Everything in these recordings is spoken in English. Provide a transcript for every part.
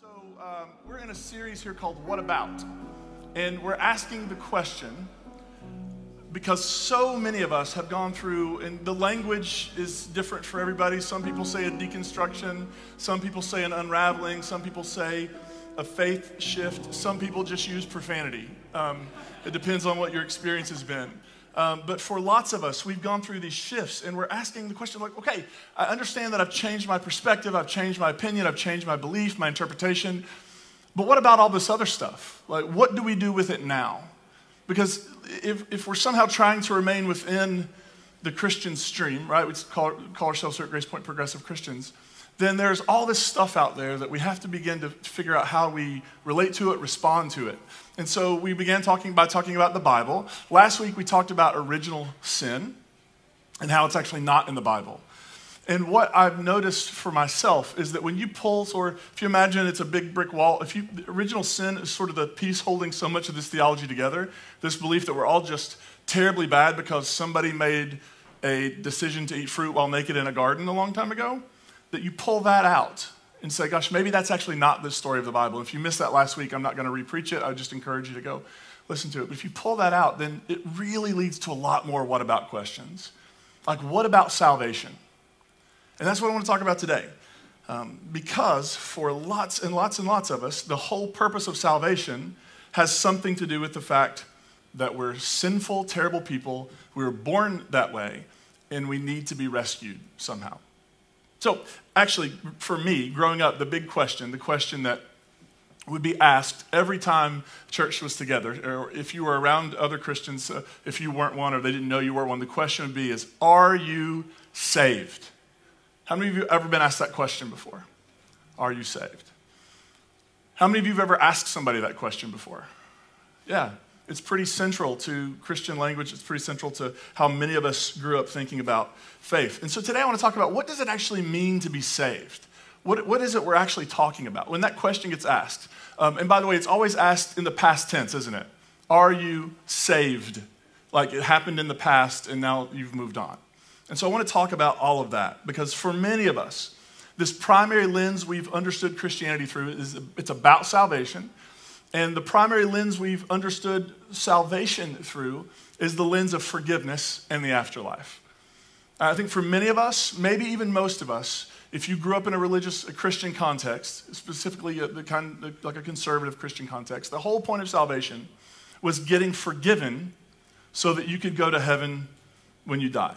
So, um, we're in a series here called What About? And we're asking the question because so many of us have gone through, and the language is different for everybody. Some people say a deconstruction, some people say an unraveling, some people say a faith shift, some people just use profanity. Um, it depends on what your experience has been. Um, but for lots of us, we've gone through these shifts and we're asking the question like, okay, I understand that I've changed my perspective, I've changed my opinion, I've changed my belief, my interpretation. But what about all this other stuff? Like, what do we do with it now? Because if, if we're somehow trying to remain within the Christian stream, right, we call, call ourselves here at Grace Point Progressive Christians, then there's all this stuff out there that we have to begin to figure out how we relate to it, respond to it. And so we began talking by talking about the Bible. Last week we talked about original sin and how it's actually not in the Bible. And what I've noticed for myself is that when you pull, or if you imagine it's a big brick wall, if you, original sin is sort of the piece holding so much of this theology together, this belief that we're all just terribly bad because somebody made a decision to eat fruit while naked in a garden a long time ago, that you pull that out and say, gosh, maybe that's actually not the story of the Bible. If you missed that last week, I'm not going to repreach it. I just encourage you to go listen to it. But if you pull that out, then it really leads to a lot more what about questions. Like, what about salvation? And that's what I want to talk about today. Um, because for lots and lots and lots of us, the whole purpose of salvation has something to do with the fact that we're sinful, terrible people. We were born that way, and we need to be rescued somehow. So, actually, for me, growing up, the big question, the question that would be asked every time church was together, or if you were around other Christians, uh, if you weren't one or they didn't know you were one, the question would be is, are you saved? How many of you have ever been asked that question before? Are you saved? How many of you have ever asked somebody that question before? Yeah, it's pretty central to Christian language. It's pretty central to how many of us grew up thinking about faith. And so today I want to talk about what does it actually mean to be saved? What, what is it we're actually talking about? When that question gets asked, um, and by the way, it's always asked in the past tense, isn't it? Are you saved? Like it happened in the past and now you've moved on. And so I want to talk about all of that because for many of us, this primary lens we've understood Christianity through is it's about salvation. And the primary lens we've understood salvation through is the lens of forgiveness and the afterlife. I think for many of us, maybe even most of us, if you grew up in a religious, a Christian context, specifically a, the kind, like a conservative Christian context, the whole point of salvation was getting forgiven so that you could go to heaven when you die.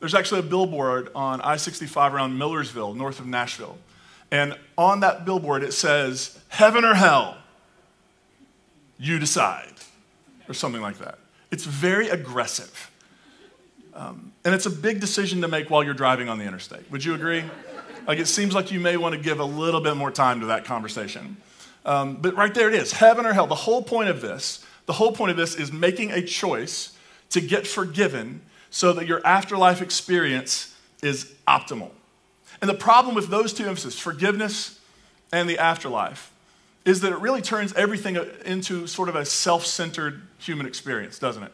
There's actually a billboard on I 65 around Millersville, north of Nashville. And on that billboard, it says, Heaven or hell, you decide, or something like that. It's very aggressive. Um, and it's a big decision to make while you're driving on the interstate. Would you agree? Like, it seems like you may want to give a little bit more time to that conversation. Um, but right there it is heaven or hell. The whole point of this, the whole point of this is making a choice to get forgiven so that your afterlife experience is optimal. And the problem with those two emphases, forgiveness and the afterlife, is that it really turns everything into sort of a self centered human experience, doesn't it?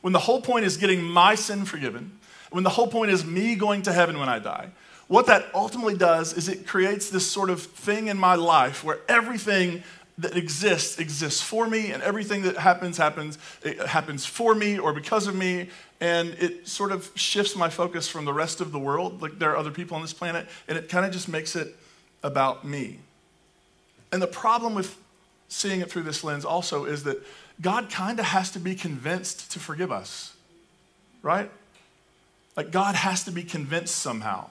When the whole point is getting my sin forgiven, when the whole point is me going to heaven when I die, what that ultimately does is it creates this sort of thing in my life where everything that exists exists for me and everything that happens happens it happens for me or because of me and it sort of shifts my focus from the rest of the world like there are other people on this planet and it kind of just makes it about me and the problem with seeing it through this lens also is that god kind of has to be convinced to forgive us right like god has to be convinced somehow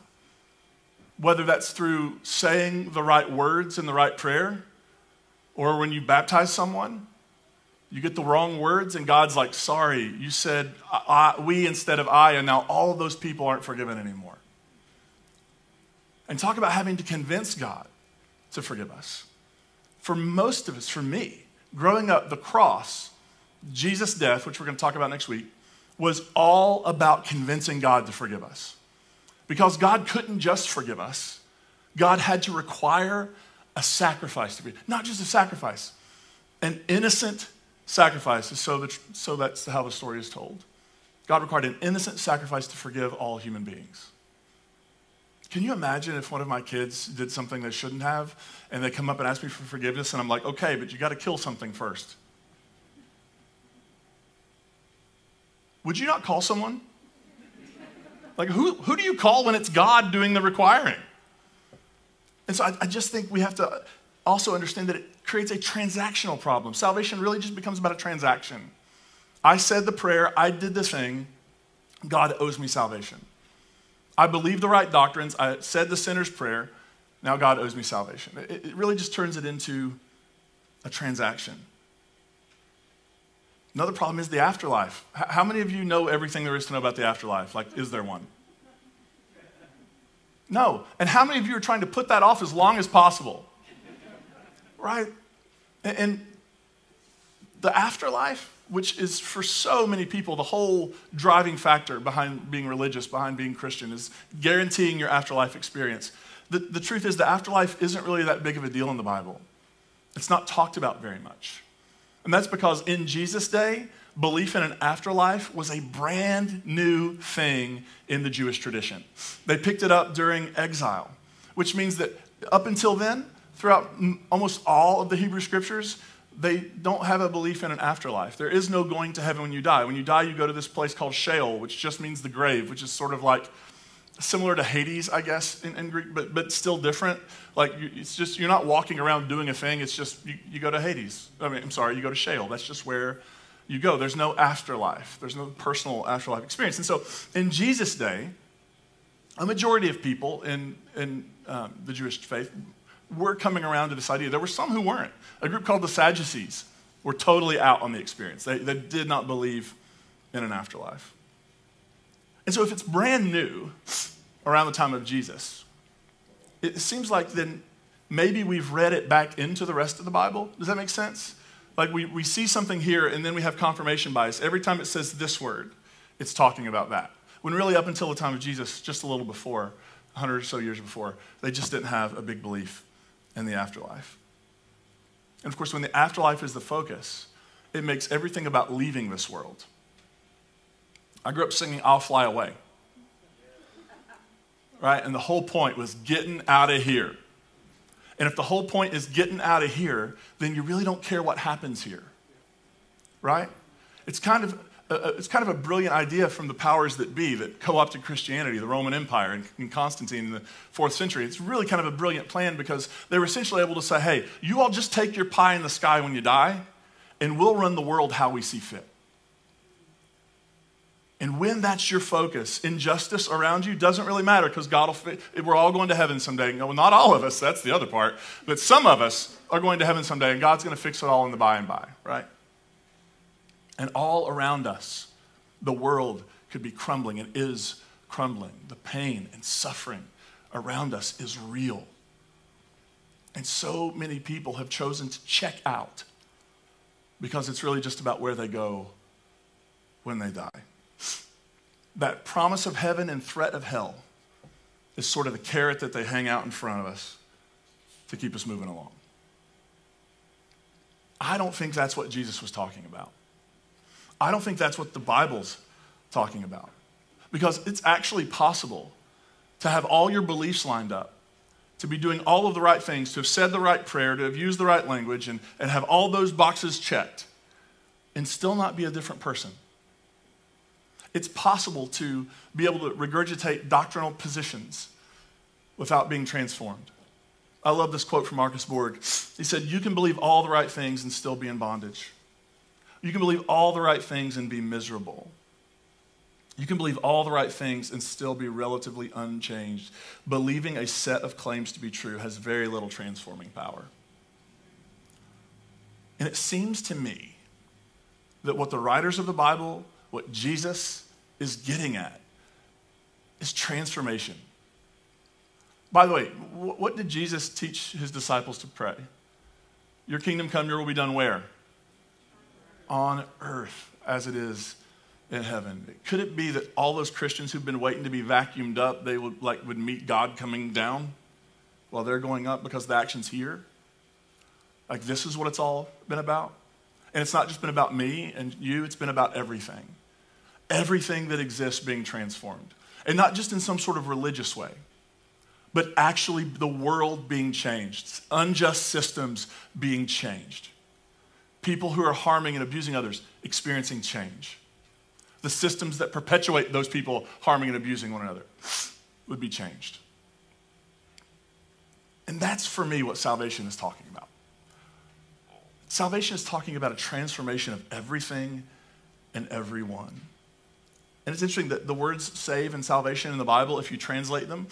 whether that's through saying the right words in the right prayer or when you baptize someone, you get the wrong words, and God's like, sorry, you said I, we instead of I, and now all of those people aren't forgiven anymore. And talk about having to convince God to forgive us. For most of us, for me, growing up, the cross, Jesus' death, which we're going to talk about next week, was all about convincing God to forgive us. Because God couldn't just forgive us, God had to require a sacrifice to be, not just a sacrifice, an innocent sacrifice. So, that, so that's how the story is told. God required an innocent sacrifice to forgive all human beings. Can you imagine if one of my kids did something they shouldn't have and they come up and ask me for forgiveness and I'm like, okay, but you got to kill something first? Would you not call someone? Like, who, who do you call when it's God doing the requiring? And so I, I just think we have to also understand that it creates a transactional problem. Salvation really just becomes about a transaction. I said the prayer, I did the thing, God owes me salvation. I believe the right doctrines, I said the sinner's prayer, now God owes me salvation. It, it really just turns it into a transaction. Another problem is the afterlife. How many of you know everything there is to know about the afterlife? Like, is there one? No. And how many of you are trying to put that off as long as possible? Right? And the afterlife, which is for so many people the whole driving factor behind being religious, behind being Christian, is guaranteeing your afterlife experience. The, the truth is, the afterlife isn't really that big of a deal in the Bible. It's not talked about very much. And that's because in Jesus' day, belief in an afterlife was a brand new thing in the Jewish tradition. They picked it up during exile, which means that up until then, throughout almost all of the Hebrew scriptures, they don't have a belief in an afterlife. There is no going to heaven when you die. When you die, you go to this place called Sheol, which just means the grave, which is sort of like similar to Hades, I guess, in, in Greek, but, but still different. Like, you, it's just, you're not walking around doing a thing. It's just, you, you go to Hades. I mean, I'm sorry, you go to Sheol. That's just where you go. There's no afterlife, there's no personal afterlife experience. And so, in Jesus' day, a majority of people in, in um, the Jewish faith were coming around to this idea. There were some who weren't. A group called the Sadducees were totally out on the experience, they, they did not believe in an afterlife. And so, if it's brand new around the time of Jesus, it seems like then maybe we've read it back into the rest of the Bible. Does that make sense? Like we, we see something here and then we have confirmation bias. Every time it says this word, it's talking about that. When really, up until the time of Jesus, just a little before, 100 or so years before, they just didn't have a big belief in the afterlife. And of course, when the afterlife is the focus, it makes everything about leaving this world. I grew up singing I'll Fly Away. Right? And the whole point was getting out of here. And if the whole point is getting out of here, then you really don't care what happens here. Right? It's kind of it's kind of a brilliant idea from the powers that be that co opted Christianity, the Roman Empire, and, and, Constantine in the fourth century. It's really kind of a brilliant plan because they were essentially able to say, hey, you all just take your pie in the sky when you die, and we'll run the world how we see fit. And when that's your focus, injustice around you doesn't really matter because God will fit. We're all going to heaven someday. Well, not all of us, that's the other part. But some of us are going to heaven someday, and God's going to fix it all in the by and by, right? And all around us, the world could be crumbling and is crumbling. The pain and suffering around us is real. And so many people have chosen to check out because it's really just about where they go when they die that promise of heaven and threat of hell is sort of the carrot that they hang out in front of us to keep us moving along. I don't think that's what Jesus was talking about. I don't think that's what the Bible's talking about. Because it's actually possible to have all your beliefs lined up, to be doing all of the right things, to have said the right prayer, to have used the right language, and, and have all those boxes checked, and still not be a different person it's possible to be able to regurgitate doctrinal positions without being transformed. I love this quote from Marcus Borg. He said, You can believe all the right things and still be in bondage. You can believe all the right things and be miserable. You can believe all the right things and still be relatively unchanged. Believing a set of claims to be true has very little transforming power. And it seems to me that what the writers of the Bible, what Jesus is getting at is transformation. By the way, what did Jesus teach his disciples to pray? Your kingdom come, your will be done where? On earth as it is in heaven. Could it be that all those Christians who've been waiting to be vacuumed up, they would like would meet God coming down while they're going up because the action's here? Like this is what it's all been about? And it's not just been about me and you, it's been about everything everything that exists being transformed. And not just in some sort of religious way, but actually the world being changed, unjust systems being changed, people who are harming and abusing others experiencing change. The systems that perpetuate those people harming and abusing one another would be changed. And that's for me what salvation is talking about. Salvation is talking about a transformation of everything and everyone. And it's interesting that the words save and salvation in the Bible, if you translate them,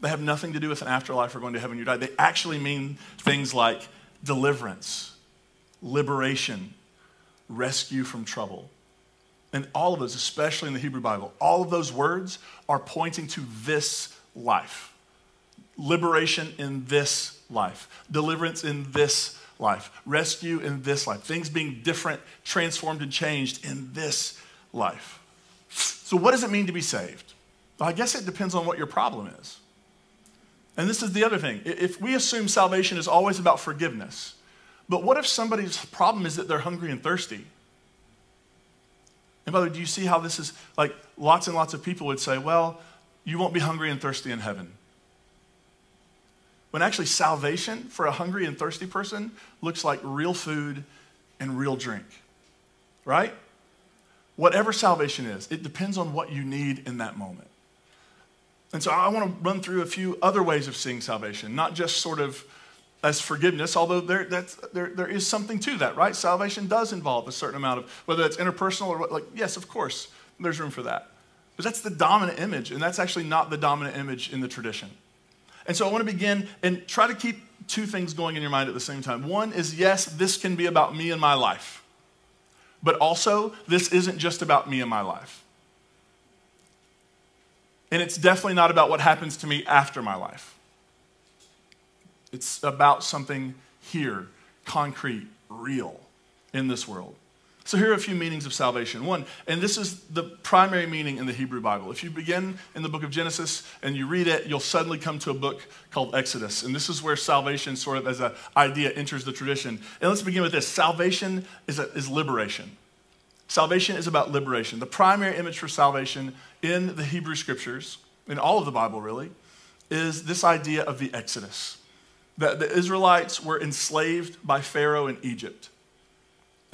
they have nothing to do with an afterlife or going to heaven you die. They actually mean things like deliverance, liberation, rescue from trouble. And all of those, especially in the Hebrew Bible, all of those words are pointing to this life. Liberation in this life, deliverance in this life, rescue in this life, things being different, transformed, and changed in this life. So, what does it mean to be saved? Well, I guess it depends on what your problem is. And this is the other thing. If we assume salvation is always about forgiveness, but what if somebody's problem is that they're hungry and thirsty? And by the way, do you see how this is like lots and lots of people would say, well, you won't be hungry and thirsty in heaven. When actually, salvation for a hungry and thirsty person looks like real food and real drink, right? Whatever salvation is, it depends on what you need in that moment. And so I want to run through a few other ways of seeing salvation, not just sort of as forgiveness, although there, that's, there, there is something to that, right? Salvation does involve a certain amount of, whether it's interpersonal or like, yes, of course, there's room for that. But that's the dominant image, and that's actually not the dominant image in the tradition. And so I want to begin and try to keep two things going in your mind at the same time. One is, yes, this can be about me and my life. But also, this isn't just about me and my life. And it's definitely not about what happens to me after my life. It's about something here, concrete, real in this world. So here are a few meanings of salvation. One, and this is the primary meaning in the Hebrew Bible. If you begin in the book of Genesis and you read it, you'll suddenly come to a book called Exodus. And this is where salvation sort of as an idea enters the tradition. And let's begin with this. Salvation is, a, is liberation. Salvation is about liberation. The primary image for salvation in the Hebrew scriptures, in all of the Bible really, is this idea of the Exodus. That the Israelites were enslaved by Pharaoh in Egypt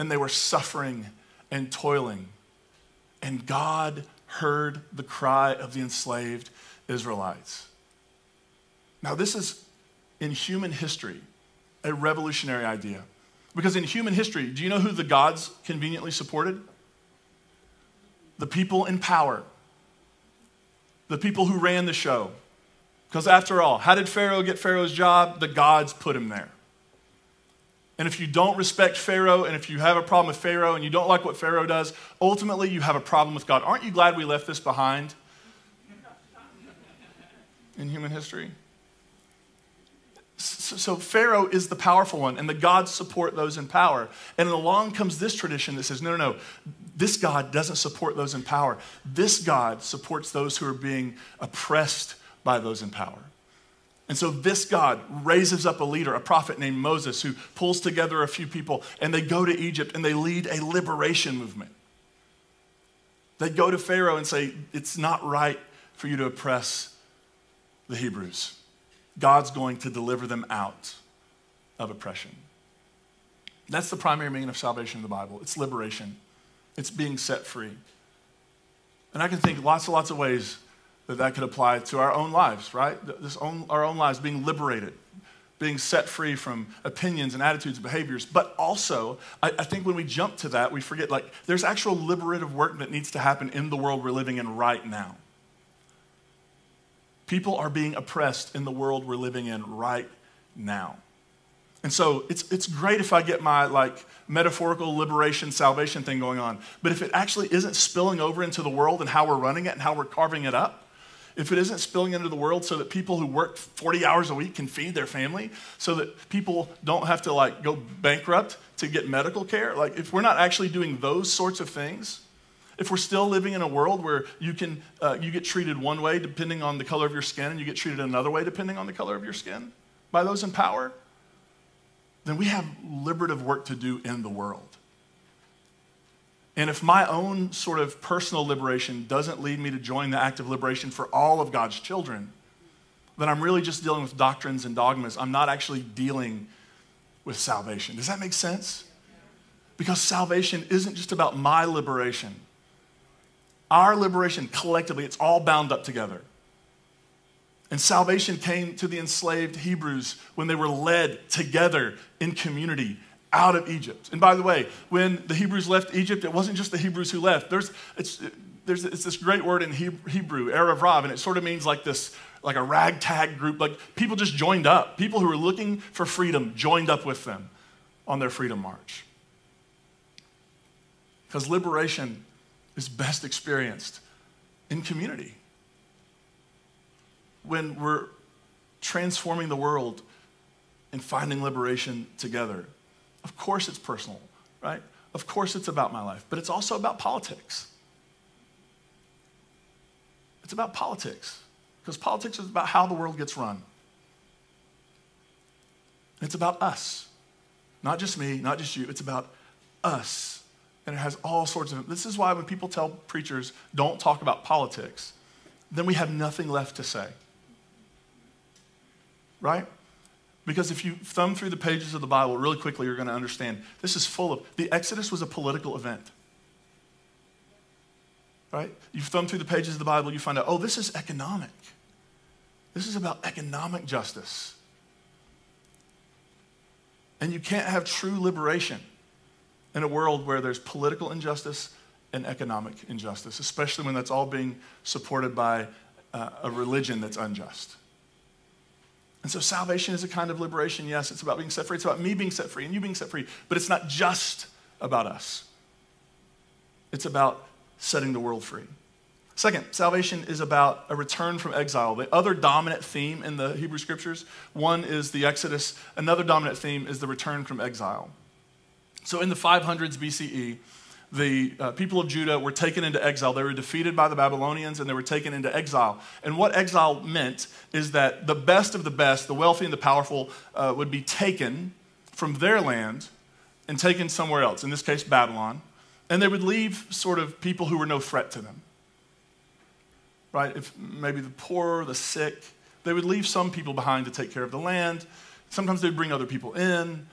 and they were suffering and toiling. And God heard the cry of the enslaved Israelites. Now, this is in human history a revolutionary idea. Because in human history, do you know who the gods conveniently supported? The people in power, the people who ran the show. Because after all, how did Pharaoh get Pharaoh's job? The gods put him there. And if you don't respect Pharaoh, and if you have a problem with Pharaoh, and you don't like what Pharaoh does, ultimately you have a problem with God. Aren't you glad we left this behind in human history? So, so, Pharaoh is the powerful one, and the gods support those in power. And along comes this tradition that says, no, no, no, this God doesn't support those in power. This God supports those who are being oppressed by those in power. And so this God raises up a leader, a prophet named Moses, who pulls together a few people and they go to Egypt and they lead a liberation movement. They go to Pharaoh and say, It's not right for you to oppress the Hebrews. God's going to deliver them out of oppression. That's the primary meaning of salvation in the Bible it's liberation, it's being set free. And I can think lots and lots of ways that that could apply to our own lives, right? This own, our own lives being liberated, being set free from opinions and attitudes and behaviors. But also, I, I think when we jump to that, we forget like there's actual liberative work that needs to happen in the world we're living in right now. People are being oppressed in the world we're living in right now. And so it's, it's great if I get my like metaphorical liberation salvation thing going on. But if it actually isn't spilling over into the world and how we're running it and how we're carving it up, if it isn't spilling into the world so that people who work 40 hours a week can feed their family, so that people don't have to like go bankrupt to get medical care, like if we're not actually doing those sorts of things, if we're still living in a world where you can uh, you get treated one way depending on the color of your skin and you get treated another way depending on the color of your skin by those in power, then we have liberative work to do in the world. And if my own sort of personal liberation doesn't lead me to join the act of liberation for all of God's children, then I'm really just dealing with doctrines and dogmas. I'm not actually dealing with salvation. Does that make sense? Because salvation isn't just about my liberation. Our liberation collectively, it's all bound up together. And salvation came to the enslaved Hebrews when they were led together in community out of Egypt. And by the way, when the Hebrews left Egypt, it wasn't just the Hebrews who left. There's, it's, there's it's this great word in Hebrew, Erev Rav, and it sort of means like this, like a ragtag group. Like people just joined up. People who were looking for freedom joined up with them on their freedom march. Because liberation is best experienced in community when we're transforming the world and finding liberation together. Of course, it's personal, right? Of course, it's about my life, but it's also about politics. It's about politics, because politics is about how the world gets run. It's about us, not just me, not just you. It's about us. And it has all sorts of. This is why when people tell preachers, don't talk about politics, then we have nothing left to say right? Because if you thumb through the pages of the Bible really quickly, you're going to understand this is full of the Exodus was a political event. Right? You thumb through the pages of the Bible, you find out, oh, this is economic. This is about economic justice. And you can't have true liberation in a world where there's political injustice and economic injustice, especially when that's all being supported by uh, a religion that's unjust. And so salvation is a kind of liberation. Yes, it's about being set free. It's about me being set free and you being set free. But it's not just about us, it's about setting the world free. Second, salvation is about a return from exile. The other dominant theme in the Hebrew scriptures one is the Exodus, another dominant theme is the return from exile. So in the 500s BCE, the uh, people of Judah were taken into exile. They were defeated by the Babylonians and they were taken into exile. And what exile meant is that the best of the best, the wealthy and the powerful, uh, would be taken from their land and taken somewhere else, in this case, Babylon. And they would leave sort of people who were no threat to them. Right? If maybe the poor, the sick, they would leave some people behind to take care of the land. Sometimes they'd bring other people in.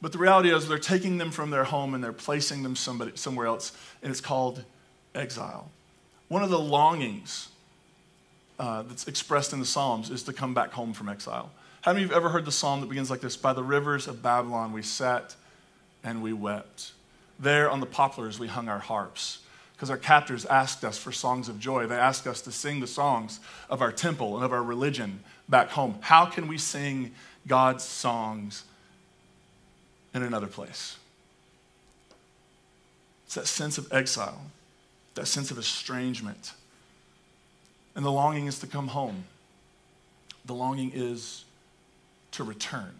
But the reality is, they're taking them from their home and they're placing them somebody, somewhere else, and it's called exile. One of the longings uh, that's expressed in the Psalms is to come back home from exile. How many of you have ever heard the psalm that begins like this? By the rivers of Babylon we sat and we wept. There on the poplars we hung our harps because our captors asked us for songs of joy. They asked us to sing the songs of our temple and of our religion back home. How can we sing God's songs in another place. It's that sense of exile, that sense of estrangement. And the longing is to come home. The longing is to return.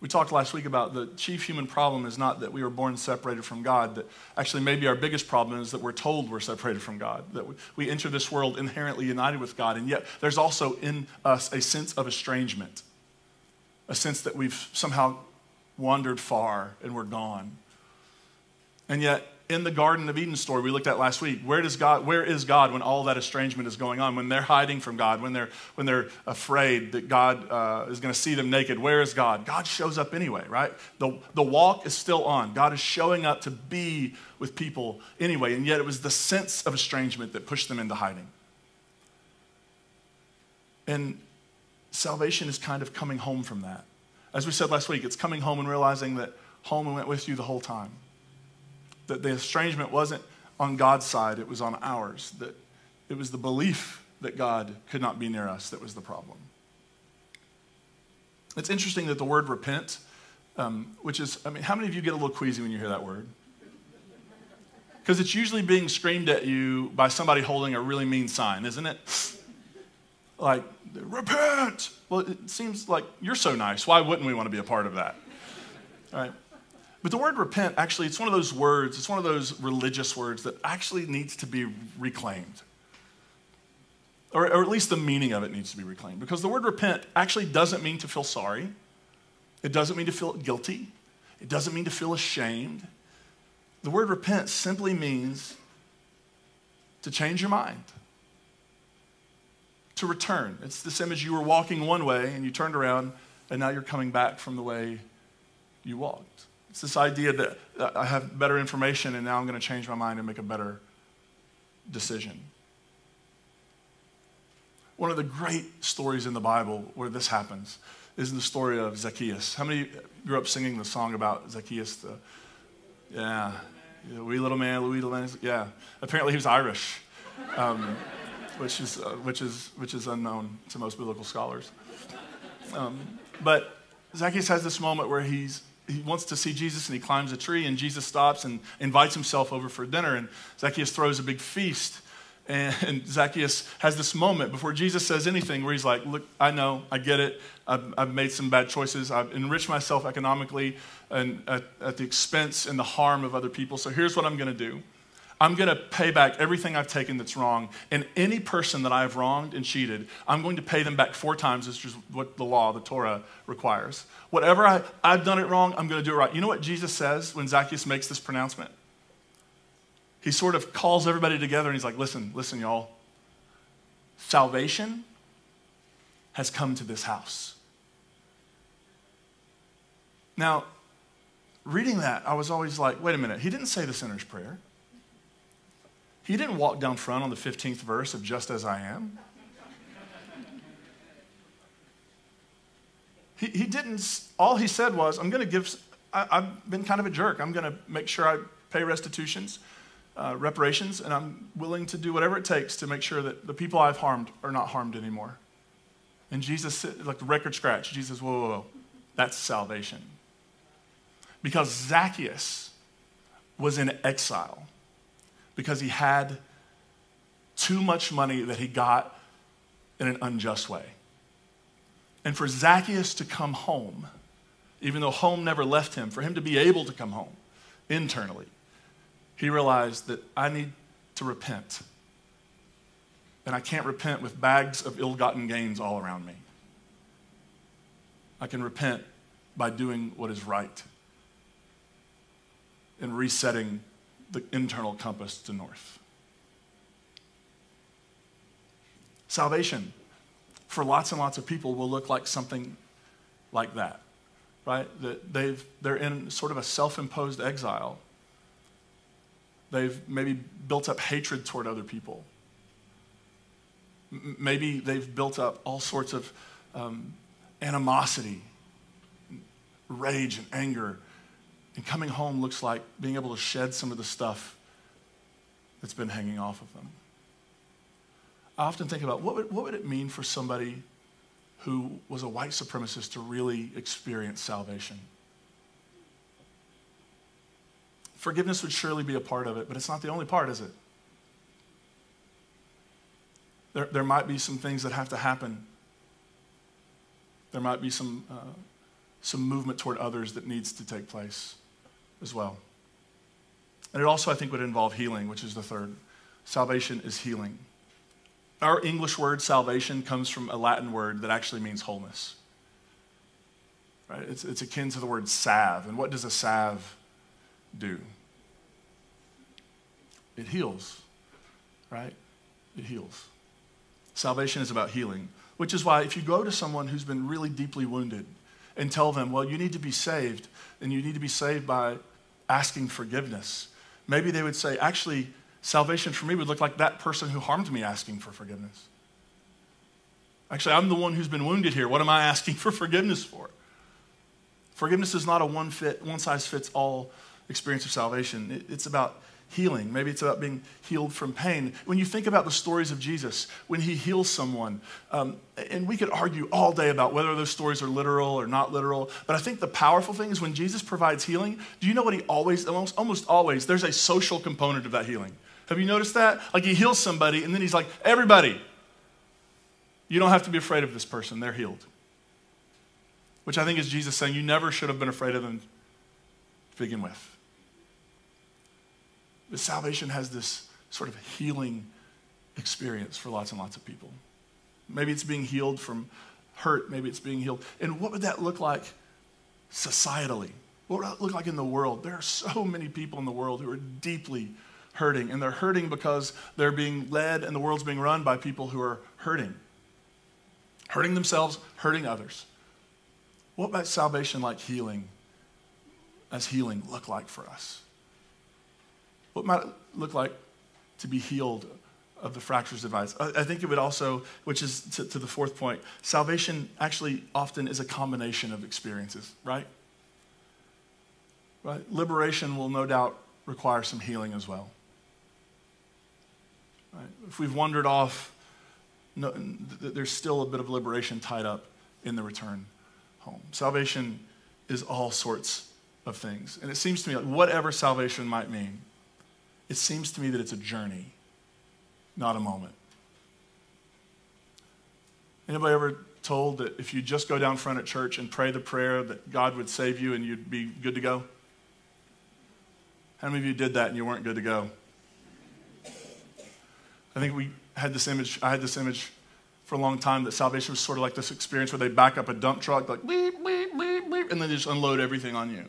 We talked last week about the chief human problem is not that we were born separated from God, that actually maybe our biggest problem is that we're told we're separated from God, that we enter this world inherently united with God, and yet there's also in us a sense of estrangement, a sense that we've somehow wandered far and we're gone. And yet, in the Garden of Eden story we looked at last week, where does God, where is God when all that estrangement is going on? When they're hiding from God, when they're, when they're afraid that God uh, is going to see them naked, where is God? God shows up anyway, right? The, the walk is still on. God is showing up to be with people anyway, and yet it was the sense of estrangement that pushed them into hiding. And salvation is kind of coming home from that. As we said last week, it's coming home and realizing that home went with you the whole time. That the estrangement wasn't on God's side, it was on ours. That it was the belief that God could not be near us that was the problem. It's interesting that the word repent, um, which is, I mean, how many of you get a little queasy when you hear that word? Because it's usually being screamed at you by somebody holding a really mean sign, isn't it? Like, repent. Well, it seems like you're so nice. Why wouldn't we want to be a part of that? Right? But the word repent, actually, it's one of those words, it's one of those religious words that actually needs to be reclaimed. Or, or at least the meaning of it needs to be reclaimed. Because the word repent actually doesn't mean to feel sorry, it doesn't mean to feel guilty, it doesn't mean to feel ashamed. The word repent simply means to change your mind to return. It's this image you were walking one way and you turned around and now you're coming back from the way you walked. It's this idea that I have better information and now I'm going to change my mind and make a better decision. One of the great stories in the Bible where this happens is in the story of Zacchaeus. How many grew up singing the song about Zacchaeus? The, yeah, wee little man, wee little man. Yeah, apparently he was Irish, um, which is uh, which is which is unknown to most biblical scholars. Um, but Zacchaeus has this moment where he's he wants to see Jesus and he climbs a tree and Jesus stops and invites himself over for dinner and Zacchaeus throws a big feast and Zacchaeus has this moment before Jesus says anything where he's like, Look, I know, I get it. I've, I've made some bad choices. I've enriched myself economically and at, at the expense and the harm of other people. So here's what I'm going to do I'm going to pay back everything I've taken that's wrong. And any person that I've wronged and cheated, I'm going to pay them back four times, which is what the law, the Torah, requires. Whatever I, I've done it wrong, I'm going to do it right. You know what Jesus says when Zacchaeus makes this pronouncement? he sort of calls everybody together and he's like, listen, listen, y'all. Salvation has come to this house. Now, reading that, I was always like, wait a minute, he didn't say the sinner's prayer. He didn't walk down front on the 15th verse of just as I am. He, he didn't, all he said was, I'm going to give, I, I've been kind of a jerk. I'm going to make sure I pay restitutions uh, reparations, and I'm willing to do whatever it takes to make sure that the people I've harmed are not harmed anymore. And Jesus, like the record scratch, Jesus, whoa, whoa, whoa, that's salvation. Because Zacchaeus was in exile because he had too much money that he got in an unjust way. And for Zacchaeus to come home, even though home never left him, for him to be able to come home internally, he realized that I need to repent. And I can't repent with bags of ill gotten gains all around me. I can repent by doing what is right and resetting the internal compass to north. Salvation for lots and lots of people will look like something like that, right? That they've, they're in sort of a self imposed exile They've maybe built up hatred toward other people. M- maybe they've built up all sorts of um, animosity, rage, and anger. And coming home looks like being able to shed some of the stuff that's been hanging off of them. I often think about what would, what would it mean for somebody who was a white supremacist to really experience salvation? Forgiveness would surely be a part of it, but it's not the only part, is it? There, there might be some things that have to happen. There might be some, uh, some movement toward others that needs to take place as well. And it also, I think, would involve healing, which is the third. Salvation is healing. Our English word salvation comes from a Latin word that actually means wholeness. Right? It's, it's akin to the word salve. And what does a salve do? It heals, right? It heals. Salvation is about healing, which is why if you go to someone who's been really deeply wounded and tell them, well, you need to be saved, and you need to be saved by asking forgiveness, maybe they would say, actually, salvation for me would look like that person who harmed me asking for forgiveness. Actually, I'm the one who's been wounded here. What am I asking for forgiveness for? Forgiveness is not a one, fit, one size fits all experience of salvation. it's about healing. Maybe it's about being healed from pain. When you think about the stories of Jesus, when he heals someone, um, and we could argue all day about whether those stories are literal or not literal, but I think the powerful thing is when Jesus provides healing, do you know what he always, almost, almost always, there's a social component of that healing. Have you noticed that? Like he heals somebody, and then he's like, everybody, you don't have to be afraid of this person, they're healed. Which I think is Jesus saying, you never should have been afraid of them to begin with. But salvation has this sort of healing experience for lots and lots of people. Maybe it's being healed from hurt, maybe it's being healed. And what would that look like societally? What would that look like in the world? There are so many people in the world who are deeply hurting, and they're hurting because they're being led and the world's being run by people who are hurting. hurting themselves, hurting others. What about salvation like healing? As healing look like for us? What might it look like to be healed of the fractures divides? I think it would also, which is to, to the fourth point, salvation actually often is a combination of experiences, right? Right? Liberation will no doubt require some healing as well. Right? If we've wandered off, no, there's still a bit of liberation tied up in the return home. Salvation is all sorts of things. And it seems to me like whatever salvation might mean, it seems to me that it's a journey, not a moment. Anybody ever told that if you just go down front at church and pray the prayer that God would save you and you'd be good to go? How many of you did that and you weren't good to go? I think we had this image, I had this image for a long time that salvation was sort of like this experience where they back up a dump truck, like beep, beep, beep, beep, and then they just unload everything on you.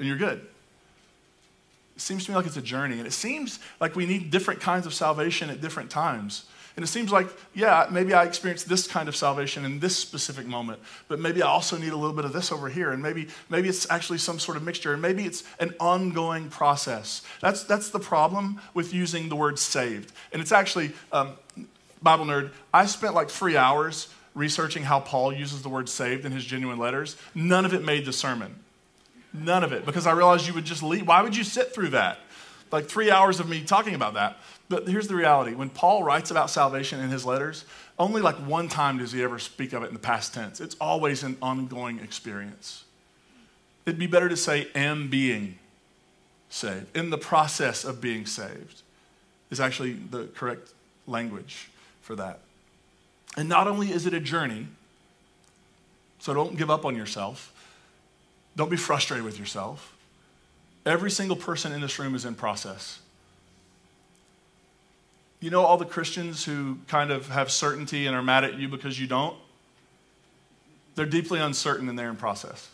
And you're good. It seems to me like it's a journey, and it seems like we need different kinds of salvation at different times. And it seems like, yeah, maybe I experienced this kind of salvation in this specific moment, but maybe I also need a little bit of this over here. And maybe, maybe it's actually some sort of mixture, and maybe it's an ongoing process. That's, that's the problem with using the word saved. And it's actually, um, Bible nerd, I spent like three hours researching how Paul uses the word saved in his genuine letters. None of it made the sermon. None of it, because I realized you would just leave. Why would you sit through that? Like three hours of me talking about that. But here's the reality when Paul writes about salvation in his letters, only like one time does he ever speak of it in the past tense. It's always an ongoing experience. It'd be better to say, am being saved. In the process of being saved is actually the correct language for that. And not only is it a journey, so don't give up on yourself, don't be frustrated with yourself. Every single person in this room is in process. You know, all the Christians who kind of have certainty and are mad at you because you don't? They're deeply uncertain and they're in process.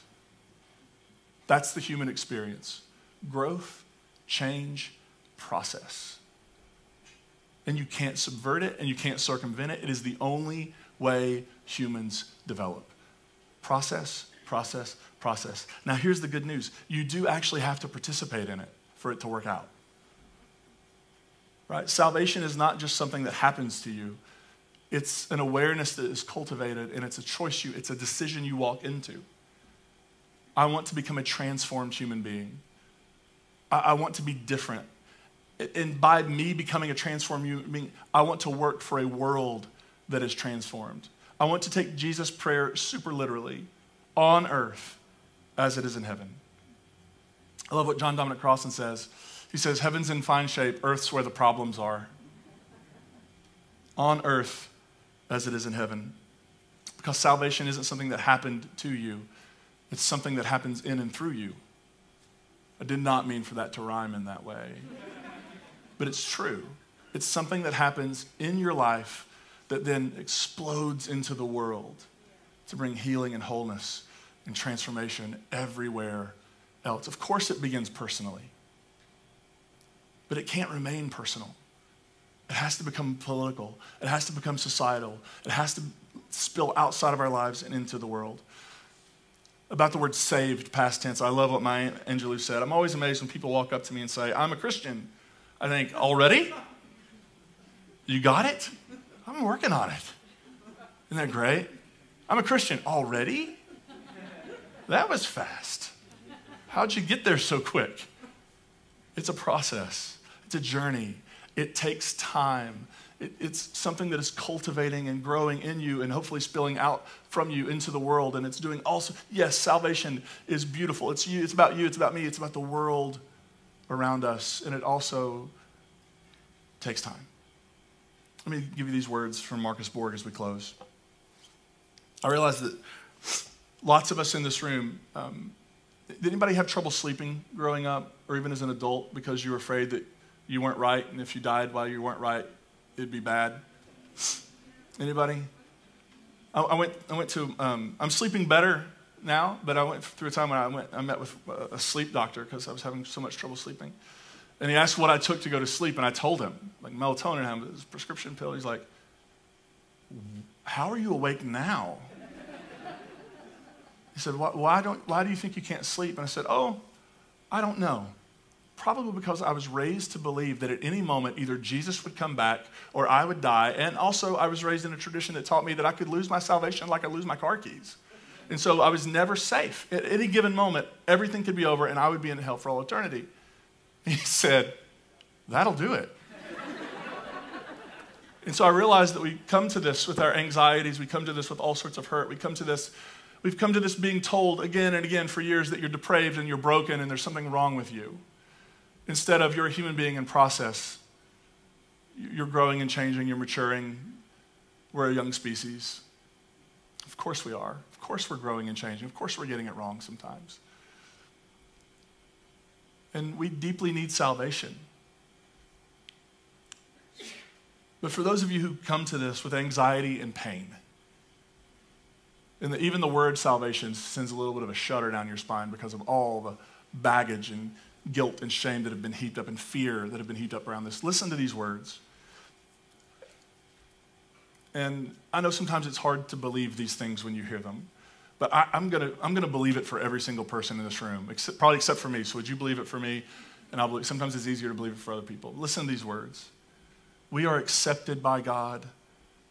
That's the human experience growth, change, process. And you can't subvert it and you can't circumvent it. It is the only way humans develop. Process, process, process. Now, here's the good news you do actually have to participate in it for it to work out right? Salvation is not just something that happens to you. It's an awareness that is cultivated and it's a choice you, it's a decision you walk into. I want to become a transformed human being. I, I want to be different. And by me becoming a transformed human being, I want to work for a world that is transformed. I want to take Jesus' prayer super literally on earth as it is in heaven. I love what John Dominic Crossan says. He says, Heaven's in fine shape, earth's where the problems are. On earth as it is in heaven. Because salvation isn't something that happened to you, it's something that happens in and through you. I did not mean for that to rhyme in that way. But it's true. It's something that happens in your life that then explodes into the world to bring healing and wholeness and transformation everywhere else. Of course, it begins personally but it can't remain personal. It has to become political. It has to become societal. It has to spill outside of our lives and into the world. About the word saved, past tense, I love what Maya Angelou said. I'm always amazed when people walk up to me and say, I'm a Christian. I think, already? You got it? I'm working on it. Isn't that great? I'm a Christian. Already? That was fast. How'd you get there so quick? It's a process. It's a journey, it takes time. It, it's something that is cultivating and growing in you and hopefully spilling out from you into the world. And it's doing also, yes, salvation is beautiful. It's you, it's about you, it's about me, it's about the world around us. And it also takes time. Let me give you these words from Marcus Borg as we close. I realize that lots of us in this room, um, did anybody have trouble sleeping growing up or even as an adult because you were afraid that you weren't right, and if you died while you weren't right, it'd be bad. Anybody? I, I went. I went to. Um, I'm sleeping better now, but I went through a time when I went. I met with a sleep doctor because I was having so much trouble sleeping, and he asked what I took to go to sleep, and I told him like melatonin, I have this prescription pill. He's like, How are you awake now? He said, why, why, don't, why do you think you can't sleep? And I said, Oh, I don't know. Probably because I was raised to believe that at any moment either Jesus would come back or I would die. And also, I was raised in a tradition that taught me that I could lose my salvation like I lose my car keys. And so I was never safe. At any given moment, everything could be over and I would be in hell for all eternity. He said, That'll do it. and so I realized that we come to this with our anxieties, we come to this with all sorts of hurt, we come to this. We've come to this being told again and again for years that you're depraved and you're broken and there's something wrong with you. Instead of you're a human being in process. You're growing and changing, you're maturing. We're a young species. Of course we are. Of course we're growing and changing. Of course we're getting it wrong sometimes. And we deeply need salvation. But for those of you who come to this with anxiety and pain, and the, even the word salvation sends a little bit of a shudder down your spine because of all the baggage and guilt and shame that have been heaped up and fear that have been heaped up around this. Listen to these words. And I know sometimes it's hard to believe these things when you hear them, but I, am going to I'm gonna believe it for every single person in this room, except, probably except for me. So would you believe it for me? And I'll believe, sometimes it's easier to believe it for other people. Listen to these words. We are accepted by God,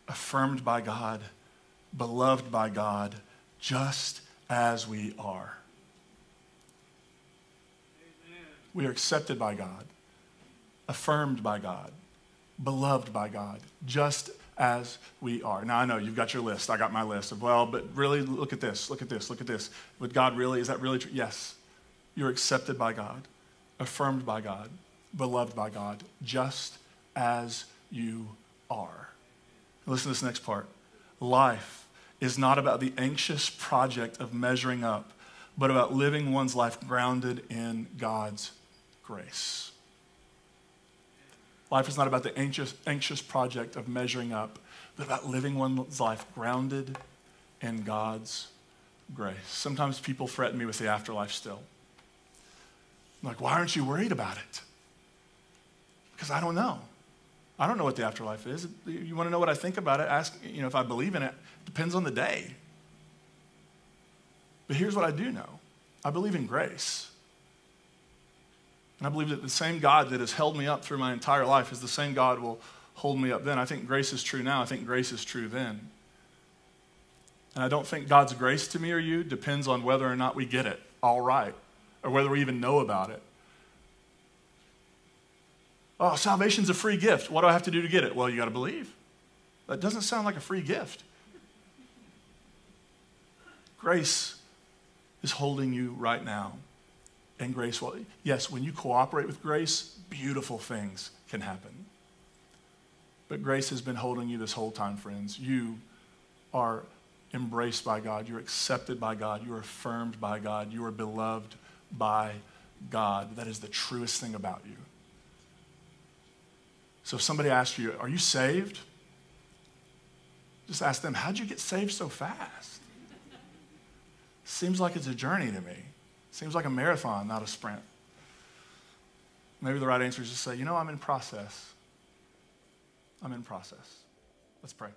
affirmed by God, beloved by God, just as we are. We are accepted by God, affirmed by God, beloved by God, just as we are. Now I know you've got your list. I got my list of, well, but really look at this, look at this, look at this. Would God really, is that really true? Yes. You're accepted by God, affirmed by God, beloved by God, just as you are. Listen to this next part. Life is not about the anxious project of measuring up, but about living one's life grounded in God's grace. Life is not about the anxious, anxious project of measuring up, but about living one's life grounded in God's grace. Sometimes people threaten me with the afterlife still. I'm like, why aren't you worried about it? Because I don't know. I don't know what the afterlife is. You want to know what I think about it? Ask, you know, if I believe in it. Depends on the day. But here's what I do know I believe in grace. And I believe that the same God that has held me up through my entire life is the same God will hold me up then. I think grace is true now. I think grace is true then. And I don't think God's grace to me or you depends on whether or not we get it all right or whether we even know about it. Oh, salvation's a free gift. What do I have to do to get it? Well, you got to believe. That doesn't sound like a free gift. Grace is holding you right now. And grace will, yes, when you cooperate with grace, beautiful things can happen. But grace has been holding you this whole time, friends. You are embraced by God. You're accepted by God. You're affirmed by God. You are beloved by God. That is the truest thing about you. So if somebody asks you, Are you saved? Just ask them, How'd you get saved so fast? Seems like it's a journey to me. Seems like a marathon, not a sprint. Maybe the right answer is to say, You know, I'm in process. I'm in process. Let's pray.